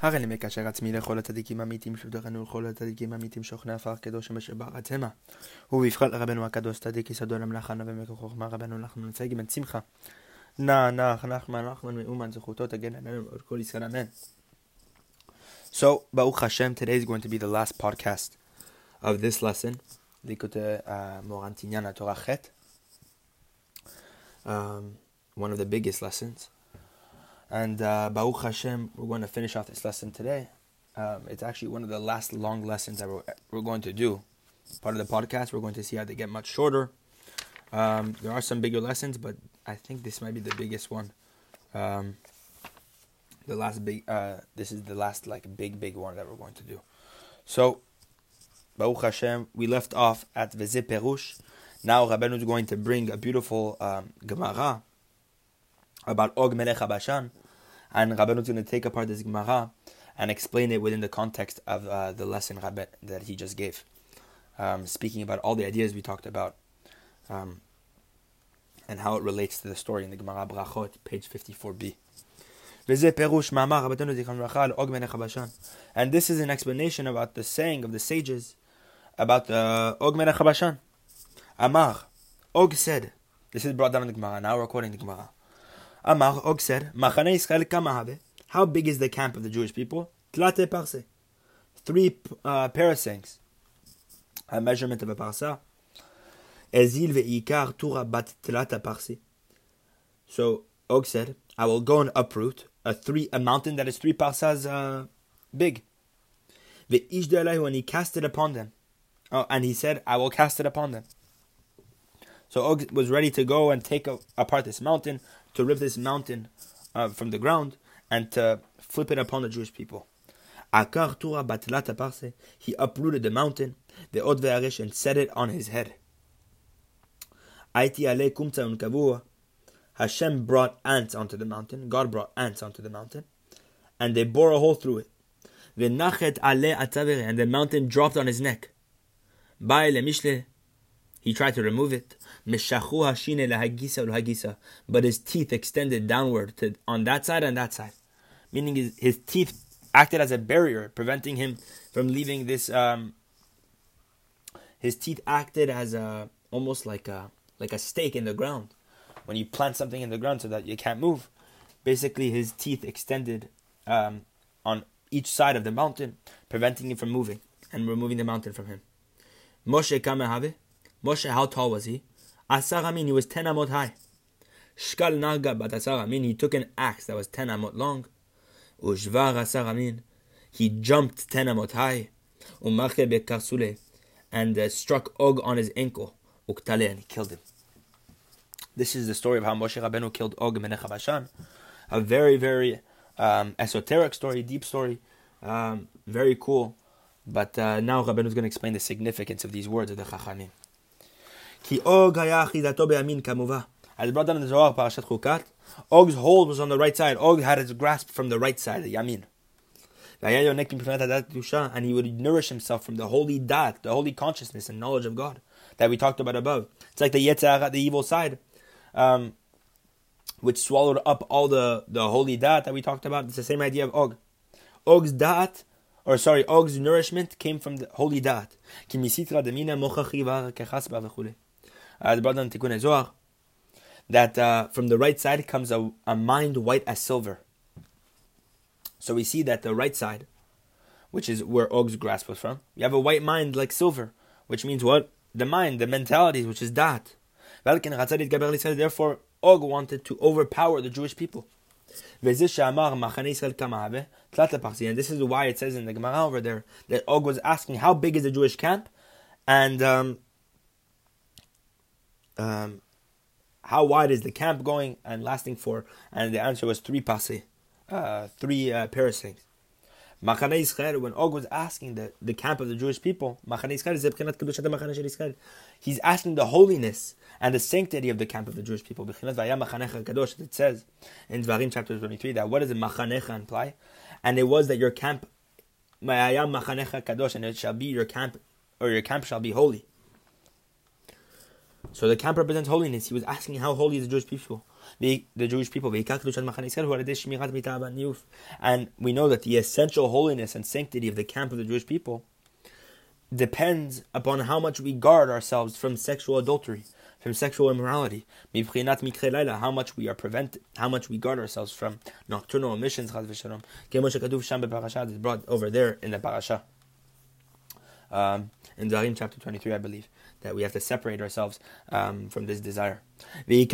הרי למי כאשר עצמי לכל הצדיקים האמיתים שבדרנו לכל הצדיקים האמיתים שוכנה עפר קדוש אשר בארץ המה. ובבחל רבנו הקדוש צדיק יסודו למלאכה נווה מכוחמה רבנו נחמן נצג בן שמחה. נח נח נחמן נחמן מאומן זכותו תגן עלינו עוד כל ישראל אמן. So, Baruch Hashem, today is going to be the last podcast of this lesson, Likute Moharan Tinyana Torah Chet, one of the biggest lessons. And uh, Baruch Hashem, we're going to finish off this lesson today. Um, it's actually one of the last long lessons that we're, we're going to do. Part of the podcast, we're going to see how they get much shorter. Um, there are some bigger lessons, but I think this might be the biggest one. Um, the last big, uh, this is the last like big, big one that we're going to do. So, Baruch Hashem, we left off at Veze Perush. Now Rabbeinu is going to bring a beautiful um, Gemara about Og Melech Habashan, and Rabbeinu is going to take apart this Gemara and explain it within the context of uh, the lesson Rabbe, that he just gave, um, speaking about all the ideas we talked about, um, and how it relates to the story in the Gemara Brachot, page 54b. And this is an explanation about the saying of the sages about the Og Melech Habashan. Amar, Og said, this is brought down in the Gemara, now we're quoting the Gemara. Amar Machane Israel kama How big is the camp of the Jewish people? Tlate parse. Three uh, parasangs. A measurement of a parsa. Ezil ve'ikar tura bat tlata parse. So Og said, I will go and uproot a three a mountain that is three parsas uh, big. Ve'ishdelai when he cast it upon them. Oh, and he said, I will cast it upon them. So Og was ready to go and take apart this mountain, to rip this mountain uh, from the ground, and to flip it upon the Jewish people. He uprooted the mountain, the Od and set it on his head. Ale Hashem brought ants onto the mountain, God brought ants onto the mountain, and they bore a hole through it. V'nachet Ale Atavere, and the mountain dropped on his neck. Ba'ele Mishle, he tried to remove it. But his teeth extended downward to, on that side and that side. Meaning his, his teeth acted as a barrier, preventing him from leaving this. Um, his teeth acted as a almost like a like a stake in the ground. When you plant something in the ground so that you can't move, basically his teeth extended um, on each side of the mountain, preventing him from moving and removing the mountain from him. Moshe Kamehave, Moshe, how tall was he? Asar Amin, he was 10 amot high. Shkal Naga bat Asar he took an axe that was 10 amot long. Ushvar Asar he jumped 10 amot high. Umache bekarsule, and uh, struck Og on his ankle. Uktale, and he killed him. This is the story of how Moshe Rabbeinu killed Og Melech Habashan. A very, very um, esoteric story, deep story, um, very cool. But uh, now Rabbeinu is going to explain the significance of these words of the Chachamim. Ki Og. As brought down in the Zohar, Parashat Chukat, Og's hold was on the right side. Og had his grasp from the right side, the Yamin. And he would nourish himself from the holy dat, the holy consciousness and knowledge of God that we talked about above. It's like the Yetzirah, the evil side, um, which swallowed up all the, the holy dat that we talked about. It's the same idea of Og. Og's dat or sorry, Og's nourishment came from the holy dat. As brought down Tikkun Zohar, that uh, from the right side comes a, a mind white as silver. So we see that the right side, which is where Og's grasp was from, you have a white mind like silver, which means what? The mind, the mentality, which is dat. Therefore, Og wanted to overpower the Jewish people. And this is why it says in the Gemara over there that Og was asking how big is the Jewish camp, and um, um, how wide is the camp going and lasting for? And the answer was three pasi, uh, three uh, parasangs. Machane Yisrael, when Og was asking the, the camp of the Jewish people, he's asking the holiness and the sanctity of the camp of the Jewish people. It says in Dvarim chapter 23 that what does the Machanecha imply? And it was that your camp, and it shall be your camp, or your camp shall be holy. So the camp represents holiness. He was asking how holy is the Jewish people. the, the Jewish people. And we know that the essential holiness and sanctity of the camp of the Jewish people depends upon how much we guard ourselves from sexual adultery, from sexual immorality. How much we are prevented, how much we guard ourselves from nocturnal emissions. It's brought over there in the parasha. Um, in Dvarim chapter 23, I believe, that we have to separate ourselves um, from this desire. And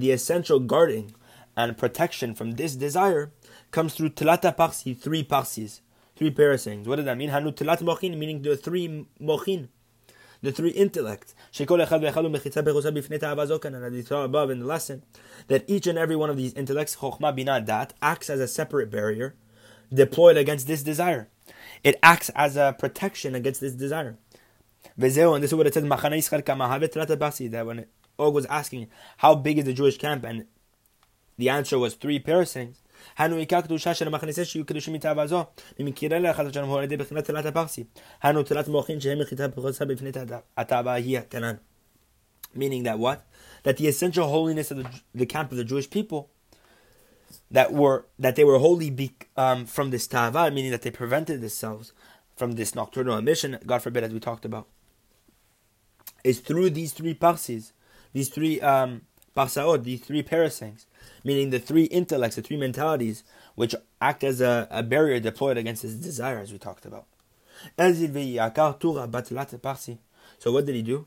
the essential guarding and protection from this desire comes through telata parsi, three parsis, three parasangs. What does that mean? Hanu telat mochin, meaning the three mochin, the three intellects. And as saw above in the lesson, that each and every one of these intellects, chokhmah binah dat, acts as a separate barrier deployed against this desire. It acts as a protection against this desire. And this is what it says, that when Og was asking, how big is the Jewish camp? And the answer was three parasangs. הנו עיקר קדושה של המחנה שיהיו קדושים מטבע זו, ומכירה לאחד שלנו הוא על ידי בחינת תלת הפרסי. הנו תלת מוחין שהם מחיתה פרוסה בפני הטבע היא התנן. Meaning that what? That the essential holiness of the, the camp of the Jewish people that were that they were wholly be, um, from this tava, meaning that they prevented themselves from this nocturnal emission. God forbid, as we talked about, is through these three parsis, these three um, parsaot, these three parasangs, meaning the three intellects, the three mentalities, which act as a, a barrier deployed against his desire, as we talked about. So what did he do?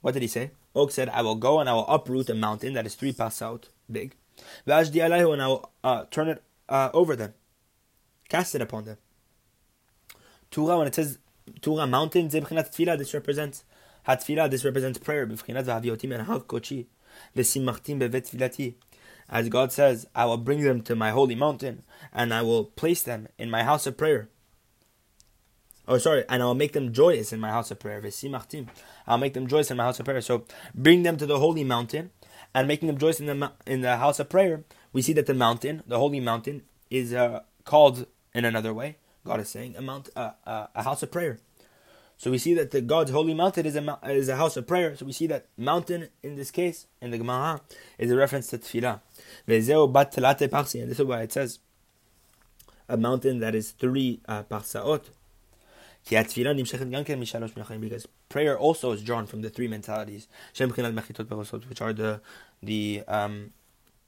What did he say? Og said, I will go and I will uproot a mountain that is three parsaot big And I will uh, turn it uh, over them, cast it upon them. Tura, when it says Tura mountain, this represents hatfila, this represents prayer. B'fchinat v'haviotim and hakochi, v'simachtim bevet tefilati. As God says, I will bring them to my holy mountain, and I will place them in my house of prayer. Oh, sorry, and I will make them joyous in my house of prayer. V'simachtim, I'll make them joyous in my house of prayer. So, bring them to the holy mountain, and making them joyous in the in the house of prayer, we see that the mountain, the holy mountain, is uh, called in another way. God is saying a mount, uh, uh, a house of prayer. So we see that the God's holy mountain is a is a house of prayer. So we see that mountain in this case in the Gemara is a reference to tefillah. And this is why it says a mountain that is three uh, parsaot. Because prayer also is drawn from the three mentalities, which are the the um,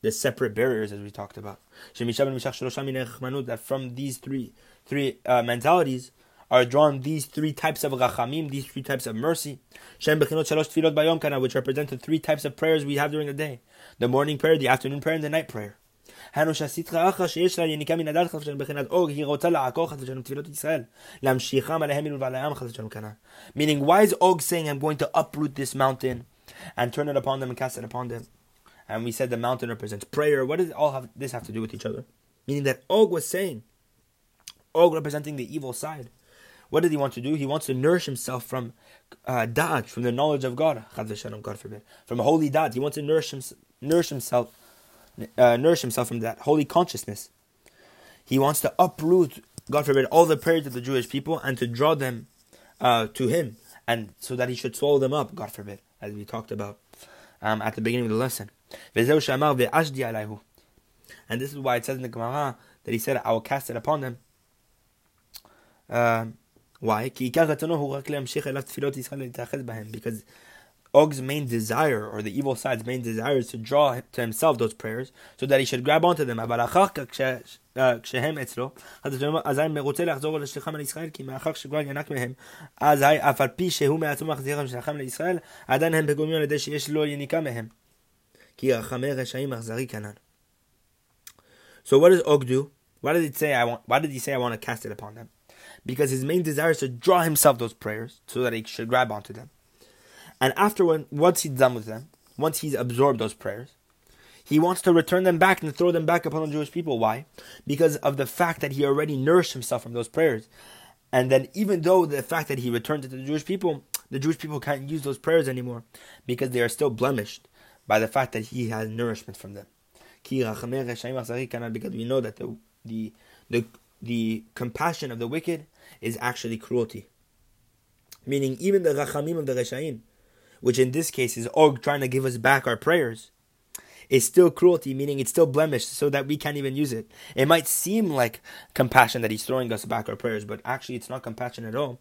the separate barriers as we talked about. That from these three three uh, mentalities are drawn these three types of rachamim, these three types of mercy, which represent the three types of prayers we have during the day: the morning prayer, the afternoon prayer, and the night prayer. Meaning, why is Og saying, I'm going to uproot this mountain and turn it upon them and cast it upon them? And we said the mountain represents prayer. What does all have, this have to do with each other? Meaning that Og was saying, Og representing the evil side. What did he want to do? He wants to nourish himself from uh, da'at, from the knowledge of God. God forbid. From holy da'at. He wants to nourish, him, nourish himself uh, nourish himself from that holy consciousness. He wants to uproot, God forbid, all the prayers of the Jewish people and to draw them uh, to Him, and so that He should swallow them up, God forbid, as we talked about um, at the beginning of the lesson. And this is why it says in the Gemara that He said, I will cast it upon them. Uh, why? Because Og's main desire, or the evil side's main desire, is to draw to himself those prayers, so that he should grab onto them. כשהם אצלו, אזי רוצה לחזור לשליחם לישראל, כי מאחר שכבר ינק מהם, אזי אף על פי שהוא מעצמו מחזיר לשליחם לישראל, עדיין הם פגומים על ידי שיש לו יניקה מהם. כי רחמי רשעים אכזרי כנן. So what does Og do? Why did it say I want? Why did he say I want to cast it upon them? Because his main desire is to draw himself those prayers, so that he should grab onto them. And after when, once he's done with them, once he's absorbed those prayers, he wants to return them back and throw them back upon the Jewish people. Why? Because of the fact that he already nourished himself from those prayers. And then even though the fact that he returned it to the Jewish people, the Jewish people can't use those prayers anymore because they are still blemished by the fact that he has nourishment from them. Because we know that the, the, the, the compassion of the wicked is actually cruelty. Meaning even the rachamim of the reshaim, which in this case is Og trying to give us back our prayers, is still cruelty, meaning it's still blemished, so that we can't even use it. It might seem like compassion that he's throwing us back our prayers, but actually it's not compassion at all.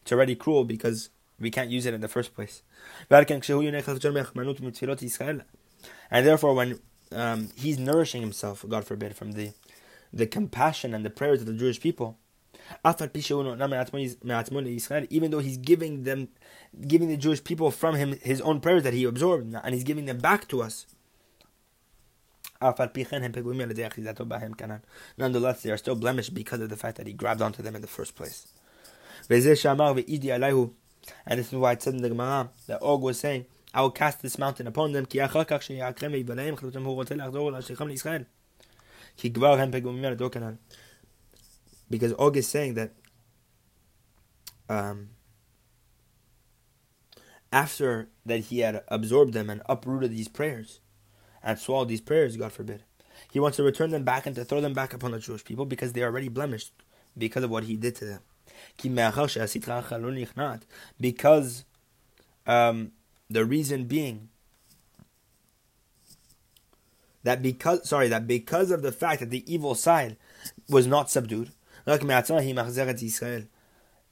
It's already cruel because we can't use it in the first place. And therefore, when um, he's nourishing himself, God forbid, from the the compassion and the prayers of the Jewish people, even though he's giving them, giving the Jewish people from him his own prayers that he absorbed, and he's giving them back to us. Nonetheless, they are still blemished because of the fact that he grabbed onto them in the first place. And this is why it said in the Gemara that Og was saying, I will cast this mountain upon them, because Og is saying that um, after that he had absorbed them and uprooted these prayers and swallowed these prayers, God forbid, he wants to return them back and to throw them back upon the Jewish people because they are already blemished because of what he did to them. Because um, the reason being that because sorry that because of the fact that the evil side was not subdued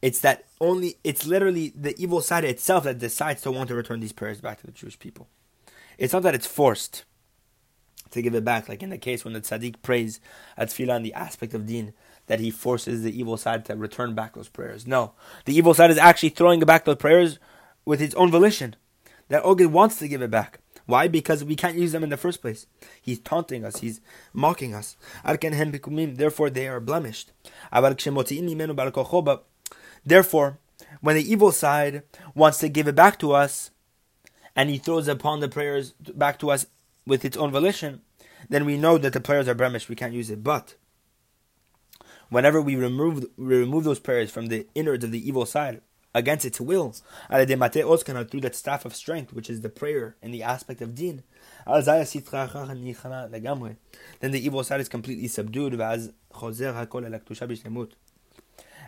it's that only it's literally the evil side itself that decides to want to return these prayers back to the Jewish people. It's not that it's forced to give it back, like in the case when the tzaddik prays at tefillah the aspect of deen, that he forces the evil side to return back those prayers. No, the evil side is actually throwing back those prayers with his own volition. That Ogid wants to give it back. Why? Because we can't use them in the first place. He's taunting us. He's mocking us. Therefore, they are blemished. Therefore, when the evil side wants to give it back to us, and he throws upon the prayers back to us with its own volition, then we know that the prayers are blemished. We can't use it. But whenever we remove we remove those prayers from the innards of the evil side, against its will, through that staff of strength, which is the prayer in the aspect of deen. Then the evil side is completely subdued,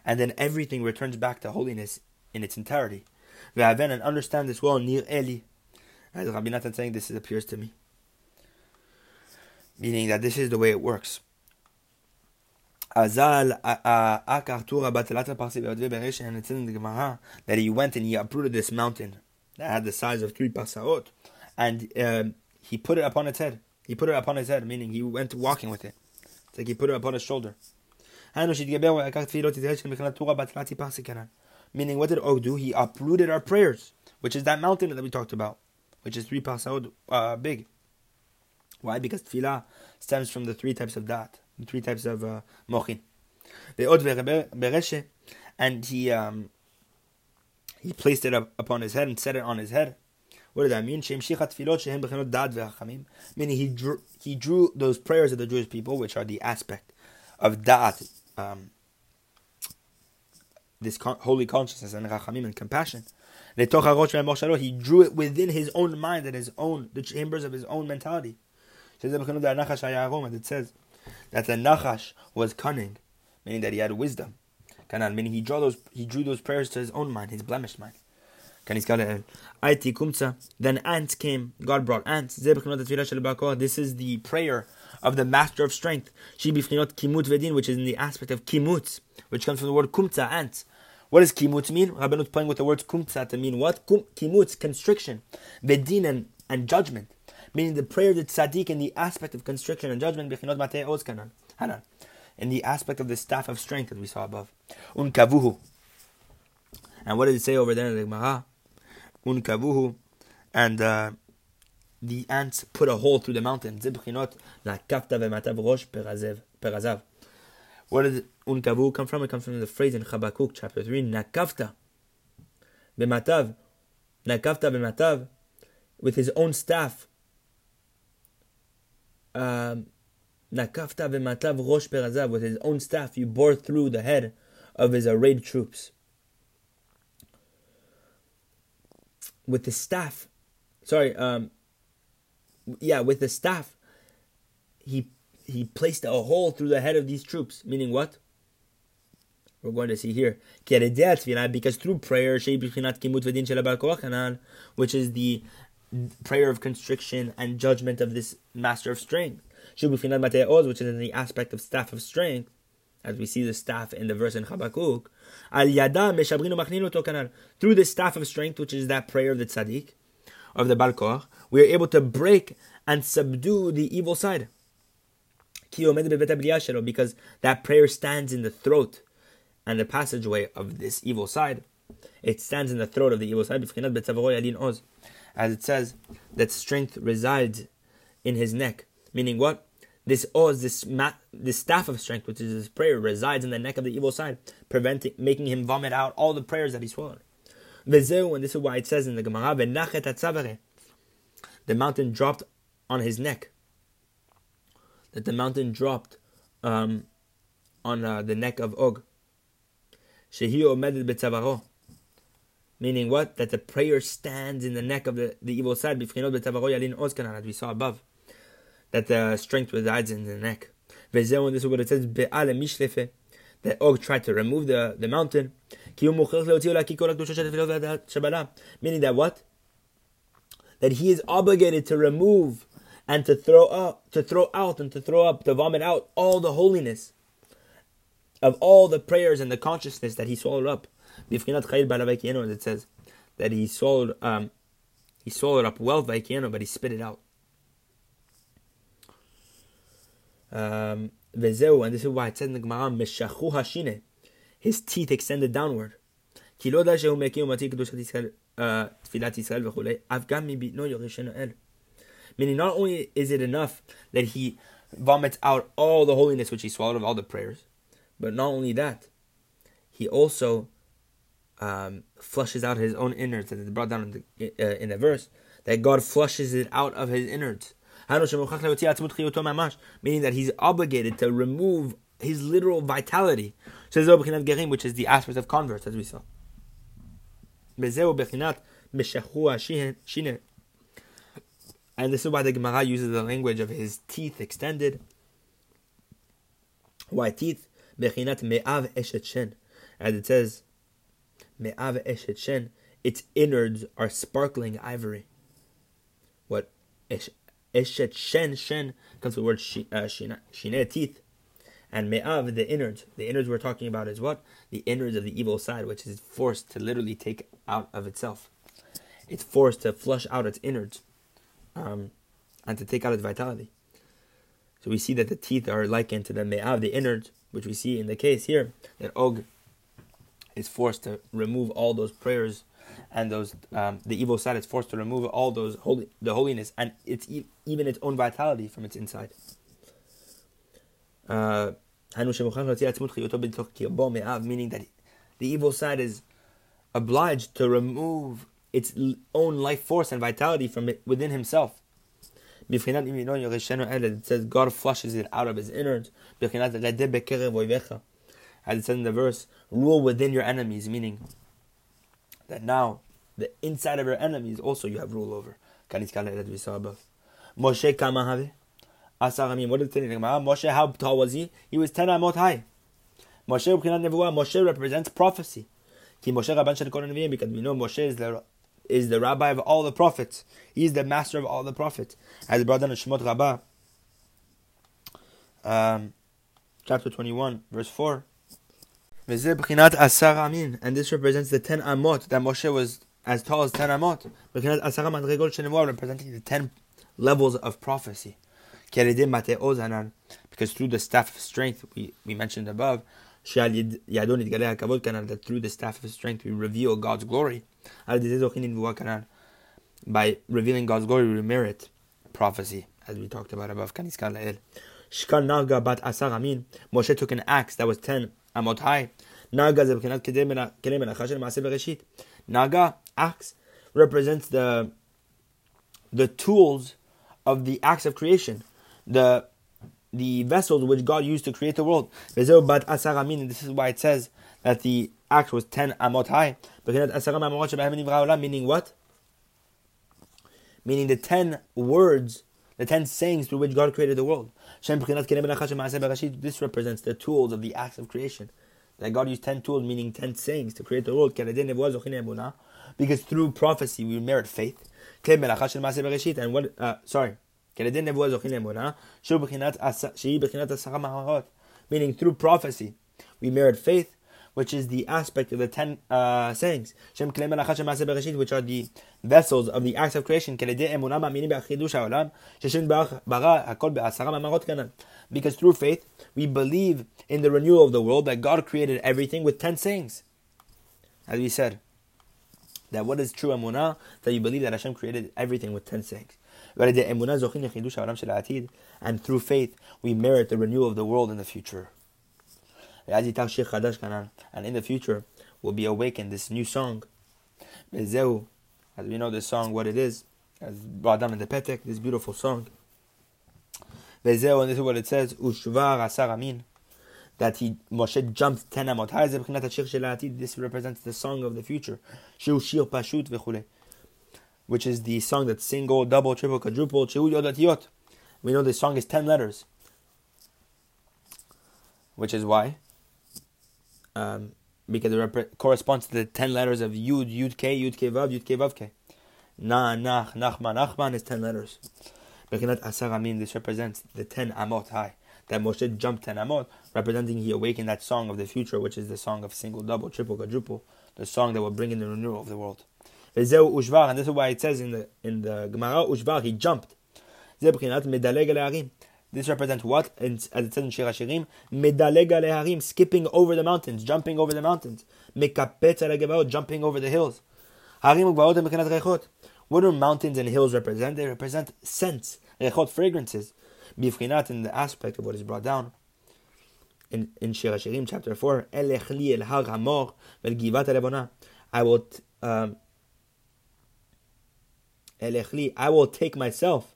and then everything returns back to holiness in its entirety. And understand this well, Nir Eli. As Rabbi Natan saying, this appears to me. Meaning that this is the way it works. Azal Akartura Batelata Parsi Beresh, and it's in the Gemara that he went and he uprooted this mountain that had the size of three pasaot, and um, he put it upon its head. He put it upon his head, meaning he went walking with it. It's like he put it upon his shoulder. Meaning, what did Og do? He uprooted our prayers, which is that mountain that we talked about, which is three pasaot uh, big. Why? Because tefillah stems from the three types of dat three types of uh, mochin. The od bereshe, and he um, he placed it up upon his head and set it on his head. What does that mean? Meaning he drew he drew those prayers of the Jewish people, which are the aspect of da'at, um, this con- holy consciousness and rachamim and compassion. He drew it within his own mind and his own the chambers of his own mentality. It says that the Nachash was cunning, meaning that he had wisdom. Kanan, meaning he drew those he drew those prayers to his own mind, his blemished mind. Then ants came. God brought ants. This is the prayer of the master of strength. which is in the aspect of kimut, which comes from the word kumtza, ants. What does kimut mean? Rabbeinu playing with the word kumtza to mean what? Kimut, constriction, vedin and, and judgment meaning the prayer of the tzaddik in the aspect of constriction and judgment, in the aspect of the staff of strength that we saw above. Unkavuhu. And what did it say over there in the Gemara? Unkavuhu. And uh, the ants put a hole through the mountain. Zibchinot la kafta ve'matav rosh perazav. Where did unkavu come from? It comes from the phrase in Habakkuk chapter 3, nakafta b'matav. Nakafta b'matav, with his own staff, Nakafta v'matlav rosh perazav, with his own staff, you bore through the head of his arrayed troops. With the staff, sorry, um, yeah, with the staff, he he placed a hole through the head of these troops. Meaning what? we're going to see here. Because through prayer, which is the prayer of constriction and judgment of this master of strength, which is in the aspect of staff of strength, as we see the staff in the verse in Habakkuk, through the staff of strength, which is that prayer of the tzaddik, of the Balkoach, we are able to break and subdue the evil side. Because that prayer stands in the throat and the passageway of this evil side. It stands in the throat of the evil side. As it says that strength resides in his neck. Meaning what? This oz, this ma- this staff of strength, which is his prayer, resides in the neck of the evil side, preventing making him vomit out all the prayers that he swallowed. And this is why it says in the Gemara, the mountain dropped on his neck. That the mountain dropped um, on uh, the neck of Og. Meaning what? That the prayer stands in the neck of the, the evil side. As we saw above. That the strength resides in the neck. This is what it says. That Og tried to remove the, the mountain. Meaning that what? That he is obligated to remove and to throw up, to throw out and to throw up, to vomit out all the holiness of all the prayers and the consciousness that he swallowed up. As it says that he swallowed, um, he swallowed up wealth vaikiano, but he spit it out. Um, and this is why it says in the Gemara, his teeth extended downward. Uh, Meaning, not only is it enough that he vomits out all the holiness which he swallowed of all the prayers, but not only that, he also um, flushes out his own innards, as it's brought down in the, uh, in the verse, that God flushes it out of his innards. Meaning that he's obligated to remove his literal vitality, which is the aspect of converts, as we saw. And this is why the Gemara uses the language of his teeth extended. Why teeth? As it says, me'av eshet shen, its innards are sparkling ivory. What? Eshet shen, shen comes from the word uh, shine, teeth. And me'av, the innards. The innards we're talking about is what? The innards of the evil side, which is forced to literally take out of itself. It's forced to flush out its innards um, and to take out its vitality. So we see that the teeth are likened to the me'av, the innards, which we see in the case here that Og is forced to remove all those prayers and those um, the evil side is forced to remove all those holy the holiness and it's e- even its own vitality from its inside. Uh, meaning that the evil side is obliged to remove its own life force and vitality from it within himself. It says God flushes it out of his innards. As it says in the verse, rule within your enemies, meaning that now the inside of your enemies also you have rule over. Moshe Kamahave. What did it say? Moshe, how tall was he? He was 10 amot high. Moshe Moshe represents prophecy. Because we know Moshe is the is the rabbi of all the prophets. He is the master of all the prophets. As brought down in Shemot Rabbah, um, chapter 21, verse 4. And this represents the 10 amot that Moshe was as tall as 10 amot. Representing the 10 levels of prophecy. Because through the staff of strength we, we mentioned above, that through the staff of strength we reveal God's glory. By revealing God's glory, we merit prophecy, as we talked about above. Moshe took an axe that was 10 amot high. Naga, axe, represents the the tools of the acts of creation, the the vessels which God used to create the world. This is why it says that the axe was 10 amot high. Meaning what? Meaning the 10 words, the 10 sayings through which God created the world. This represents the tools of the acts of creation that God used 10 tools, meaning 10 sayings, to create the world. Because through prophecy we merit faith. And what, uh, sorry. Meaning through prophecy we merit faith which is the aspect of the ten uh, sayings, which are the vessels of the acts of creation. Because through faith, we believe in the renewal of the world that God created everything with ten sayings. As we said, that what is true emunah, that you believe that Hashem created everything with ten sayings. And through faith, we merit the renewal of the world in the future. And in the future will be awakened this new song. As we know this song, what it is, as down in the Petek, this beautiful song. And this is what it says, Ushvar Asar Amin. That he Moshe jumped ten amot. This represents the song of the future. Which is the song that's single, double, triple, quadruple. We know this song is ten letters. Which is why um, because it rep- corresponds to the ten letters of Yud, Yud K, Yud K Vav, Yud K Vav K. Na, Nach, Nachman, Nachman is ten letters. Bechinat Asar Amin, this represents the ten Amot high. That Moshe jumped ten Amot, representing he awakened that song of the future, which is the song of single, double, triple, quadruple, the song that will bring in the renewal of the world. Vezeu Ushvar, and this is why it says in the in the Gemara, Ushvar, he jumped. This represents what? as it says in Shir HaShirim, medaleg aleharim, skipping over the mountains, jumping over the mountains. Mekapet al jumping over the hills. Harim rechot. What do mountains and hills represent? They represent scents, rechot, fragrances. Bifrinat in the aspect of what is brought down. In, in Shir HaShirim, chapter 4, Elechli el har hamor vel givat I will, um, Elechli, I will take myself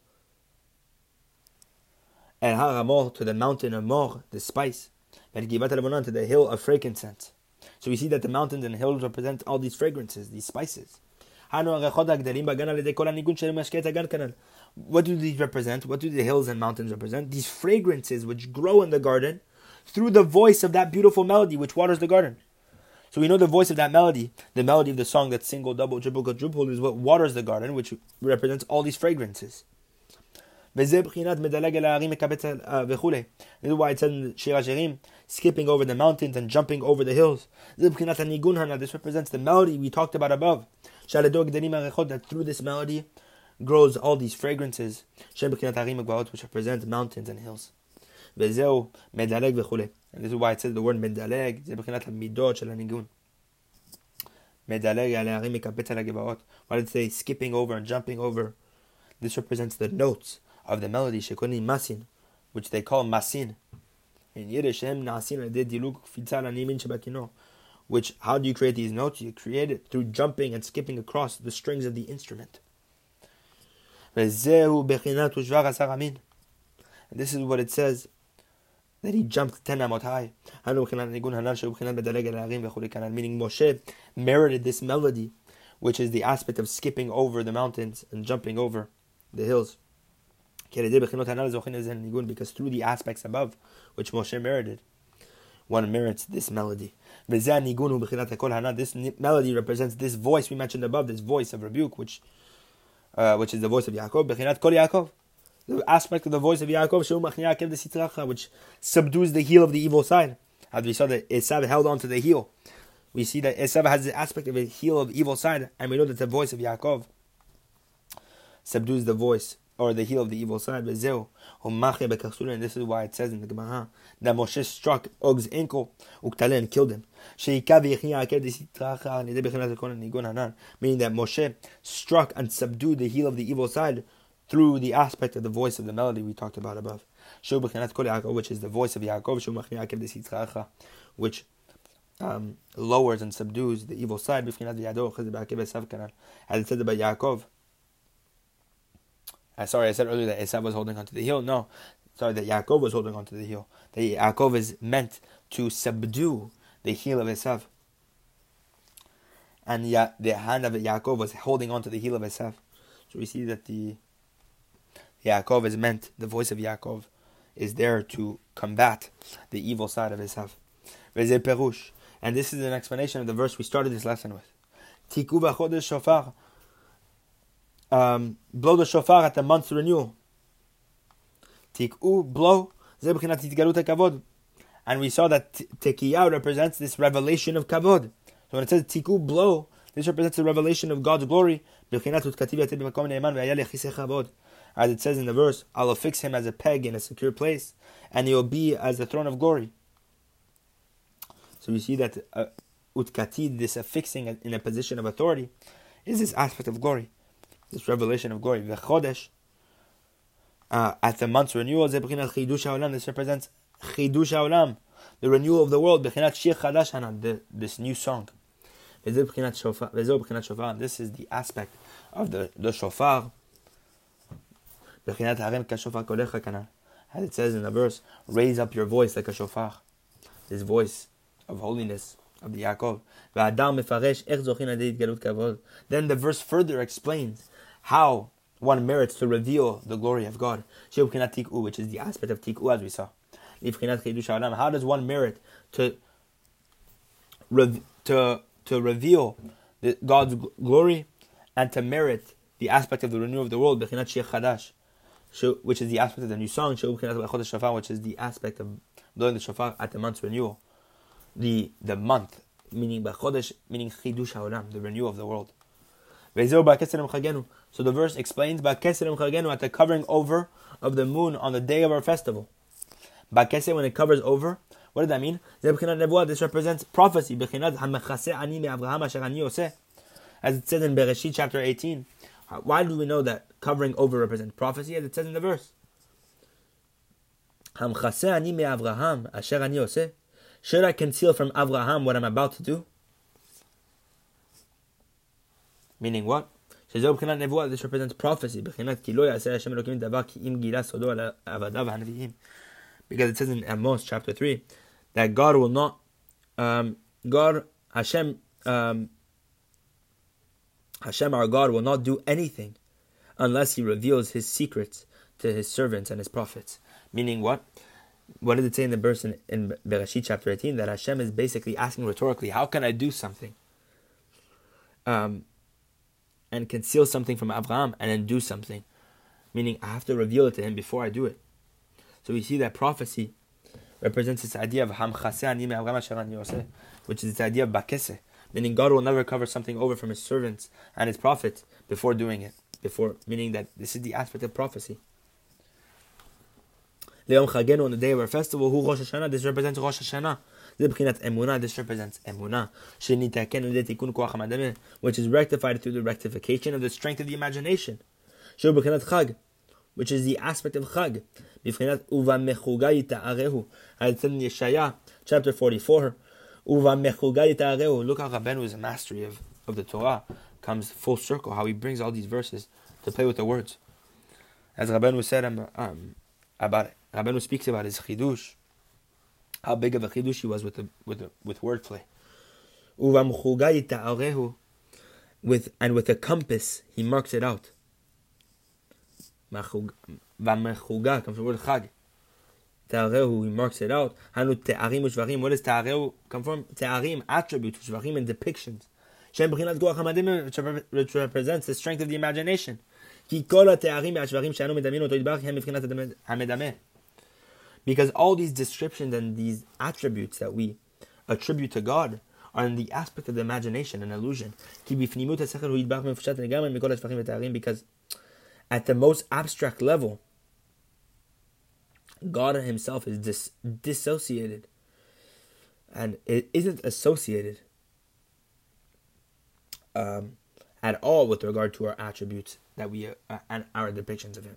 and Haramor to the mountain of Mor, the spice, and Givat to the hill of frankincense. So we see that the mountains and hills represent all these fragrances, these spices. What do these represent? What do the hills and mountains represent? These fragrances which grow in the garden through the voice of that beautiful melody which waters the garden. So we know the voice of that melody, the melody of the song that's single, double, triple, quadruple, is what waters the garden, which represents all these fragrances. This is why it HaShirim, skipping over the mountains and jumping over the hills. This represents the melody we talked about above. That through this melody grows all these fragrances, which represent mountains and hills. And this is why it says the word medaleg, Why did it say skipping over and jumping over? This represents the notes of the melody shekoni masin, which they call masin. In Yiddish, hem nasin diluk shabakino. Which how do you create these notes? You create it through jumping and skipping across the strings of the instrument. And this is what it says that he jumped ten amot high. Meaning Moshe merited this melody, which is the aspect of skipping over the mountains and jumping over the hills. Because through the aspects above, which Moshe merited, one merits this melody. This melody represents this voice we mentioned above, this voice of rebuke, which uh, which is the voice of Yaakov. The aspect of the voice of Yaakov, which subdues the heel of the evil side. As we saw that Esav held on to the heel. We see that Esav has the aspect of a heel of evil side, and we know that the voice of Yaakov subdues the voice or the heel of the evil side. And this is why it says in the Gemara that Moshe struck Og's ankle and killed him. Meaning that Moshe struck and subdued the heel of the evil side through the aspect of the voice of the melody we talked about above. Which is the voice of Yaakov, which um, lowers and subdues the evil side. As it said about Yaakov, uh, sorry, I said earlier that Esav was holding onto the heel. No, sorry, that Yaakov was holding onto the heel. That Yaakov is meant to subdue the heel of Esav. And ya- the hand of Yaakov was holding onto the heel of Esav. So we see that the Yaakov is meant, the voice of Yaakov is there to combat the evil side of Esav. And this is an explanation of the verse we started this lesson with. Tiku shofar. Um, blow the shofar at the month's renewal. Tiku, blow. And we saw that Tekiah represents this revelation of kavod. So when it says Tiku, blow, this represents the revelation of God's glory. As it says in the verse, I will fix him as a peg in a secure place, and he will be as the throne of glory. So we see that uh, utkatid, this affixing in a position of authority, is this aspect of glory, this revelation of glory. V'chodesh, uh, at the month's renewal, zebchinat chidush ha'olam. this represents chidush haolam, the renewal of the world, the, this new song. This is the aspect of the, the shofar. As it says in the verse, raise up your voice like a shofar. This voice of holiness of the Yaakov. Then the verse further explains how one merits to reveal the glory of God, which is the aspect of tiku as we saw. How does one merit to to to reveal the, God's glory and to merit the aspect of the renewal of the world, which is the aspect of the new song, which is the aspect of blowing the shofar at the month's renewal, the the month, meaning meaning chidush haolam, the renewal of the world. So the verse explains at the covering over of the moon on the day of our festival. When it covers over, what does that mean? This represents prophecy. As it says in Bereshit chapter 18. Why do we know that covering over represents prophecy? As it says in the verse. Should I conceal from Abraham what I'm about to do? Meaning what? This represents prophecy because it says in Amos chapter 3 that God will not, um, God, Hashem, um, Hashem our God will not do anything unless He reveals His secrets to His servants and His prophets. Meaning what? What did it say in the verse in, in Bereshit chapter 18? That Hashem is basically asking rhetorically, how can I do something? Um, and conceal something from Abraham and then do something. Meaning I have to reveal it to him before I do it. So we see that prophecy represents this idea of which is this idea of bakese, meaning God will never cover something over from His servants and His prophets before doing it. Before meaning that this is the aspect of prophecy. Leom Chagenu on the day of our festival, who Rosh Hashanah, this represents Rosh Hashanah. This represents emuna, which is rectified through the rectification of the strength of the imagination. Which is the aspect of chag. בבחינת ובמחוגה יתארהו. It's in Yeshaya, chapter 44. ובמחוגה יתארהו. Look how Rabbenu's mastery of, of the Torah comes full circle, how he brings all these verses to play with the words. As Rabbeinu said um, um, about it, Rabbeinu speaks about his chidush, how big of a chidush he was with the, with the, with wordplay. With and with a compass he marks it out. V'amechuga comes from the word chag. Te'arehu, he marks it out. Hanu te'arim u'shvarim. What does te'arehu come from? Te'arim, attributes, u'shvarim, and depictions. Shem b'chinat goach hamadim, which represents the strength of the imagination. Ki kol te'arim u'shvarim she'anu medamin oto yidbach, hem b'chinat hamedameh. Because all these descriptions and these attributes that we attribute to God are in the aspect of the imagination and illusion. Because at the most abstract level, God Himself is dis- dissociated and it isn't associated um, at all with regard to our attributes that we uh, and our depictions of Him.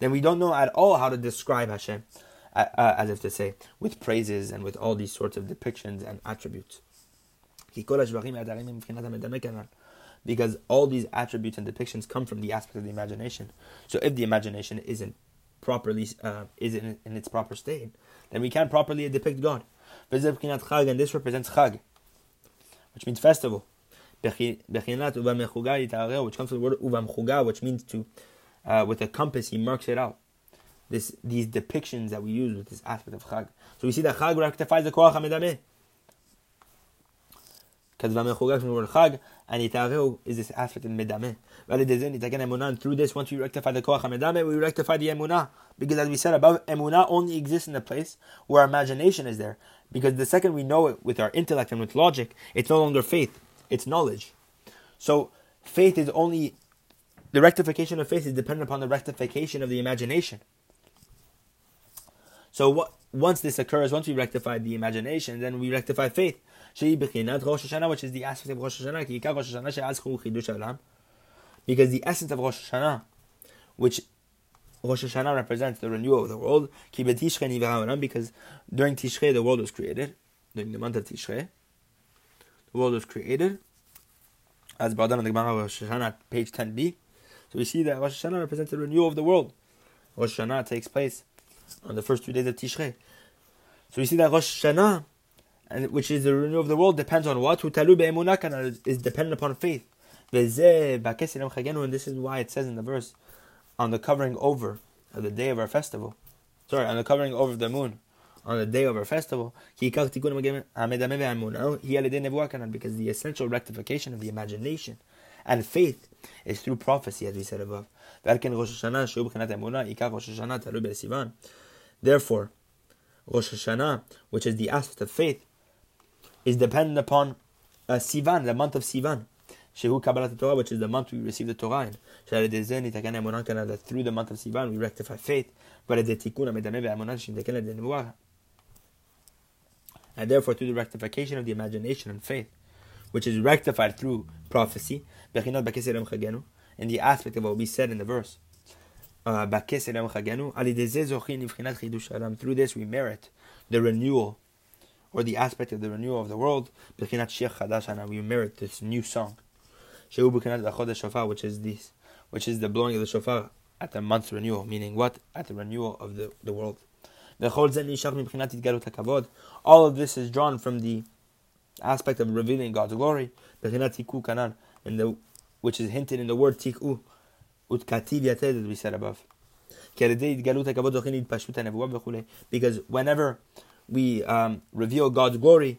then we don't know at all how to describe Hashem, uh, as if to say, with praises and with all these sorts of depictions and attributes. Because all these attributes and depictions come from the aspect of the imagination. So if the imagination isn't properly uh, is in, in its proper state, then we can't properly depict God. And this represents Chag, which means festival. Which comes from the word uvamchuga, which means to, uh, with a compass, he marks it out. This, these depictions that we use with this aspect of Chag. So we see that Chag rectifies the Koach HaMedameh. Because v'amechugag from the word Chag, and Yitareu is this aspect in Medameh. And through this, once we rectify the Koach HaMedameh, we rectify the Emunah. Because as we said above, Emunah only exists in the place where imagination is there. Because the second we know it with our intellect and with logic, it's no longer faith, it's knowledge. So faith is only the rectification of faith is dependent upon the rectification of the imagination. So what, once this occurs, once we rectify the imagination, then we rectify faith. which is the aspect of Rosh Hashanah, because the essence of Rosh Hashanah, which Rosh Hashanah represents the renewal of the world. Because during Tishrei the world was created. During the month of Tishrei, the world was created. As brought down the Gemara Rosh Hashanah, page 10b. So we see that Rosh Hashanah represents the renewal of the world. Rosh Hashanah takes place on the first two days of Tishrei. So we see that Rosh Hashanah, and which is the renewal of the world, depends on what. is dependent upon faith. And this is why it says in the verse, on the covering over of the day of our festival. Sorry, on the covering over of the moon on the day of our festival. Because the essential rectification of the imagination and faith is through prophecy, as we said above. Therefore, Rosh Hashanah, which is the aspect of faith, is dependent upon uh, Sivan, the month of Sivan. Shehu Kabbalat Torah, which is the month we receive the Torah in. That through the month of Sivan we rectify faith. And therefore through the rectification of the imagination and faith, which is rectified through prophecy, in the aspect of what we said in the verse. Uh, through this we merit the renewal or the aspect of the renewal of the world. We merit this new song which is this, which is the blowing of the shofar at the month's renewal, meaning what? At the renewal of the, the world. All of this is drawn from the aspect of revealing God's glory, kanan, and the which is hinted in the word tiku, utkativ yateh that we said above. Because whenever we um, reveal God's glory,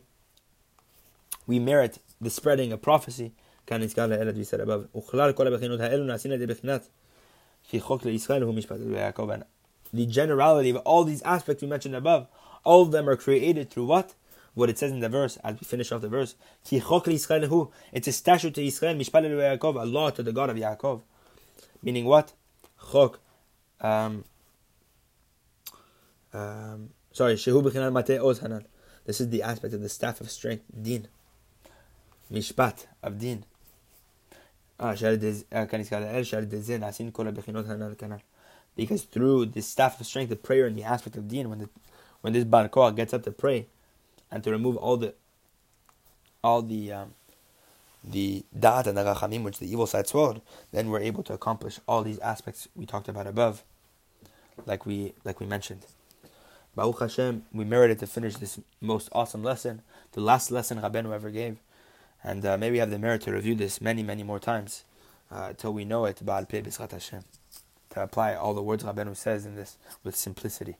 we merit the spreading of prophecy. The generality of all these aspects we mentioned above, all of them are created through what? what it says in the verse as we finish off the verse. Ki Israel It's a statute to Israel, mishpat Yaakov, Allah to the God of Yaakov. Meaning what? Chok. Um, um, sorry, Shehu b'chinat mate oz hanan. This is the aspect of the staff of strength, din. Mishpat of din. Ah, ah, because through the staff of strength, the prayer and the aspect of din, when the when this Bar gets up to pray, and to remove all the all the um, the da'at and the rachamim, which the evil side swallowed, then we're able to accomplish all these aspects we talked about above, like we like we mentioned. Baruch Hashem, we merited to finish this most awesome lesson, the last lesson Rabbeinu ever gave. And uh, maybe we have the merit to review this many, many more times uh, until we know it, Baal Pe Hashem, to apply all the words Rabbeinu says in this with simplicity.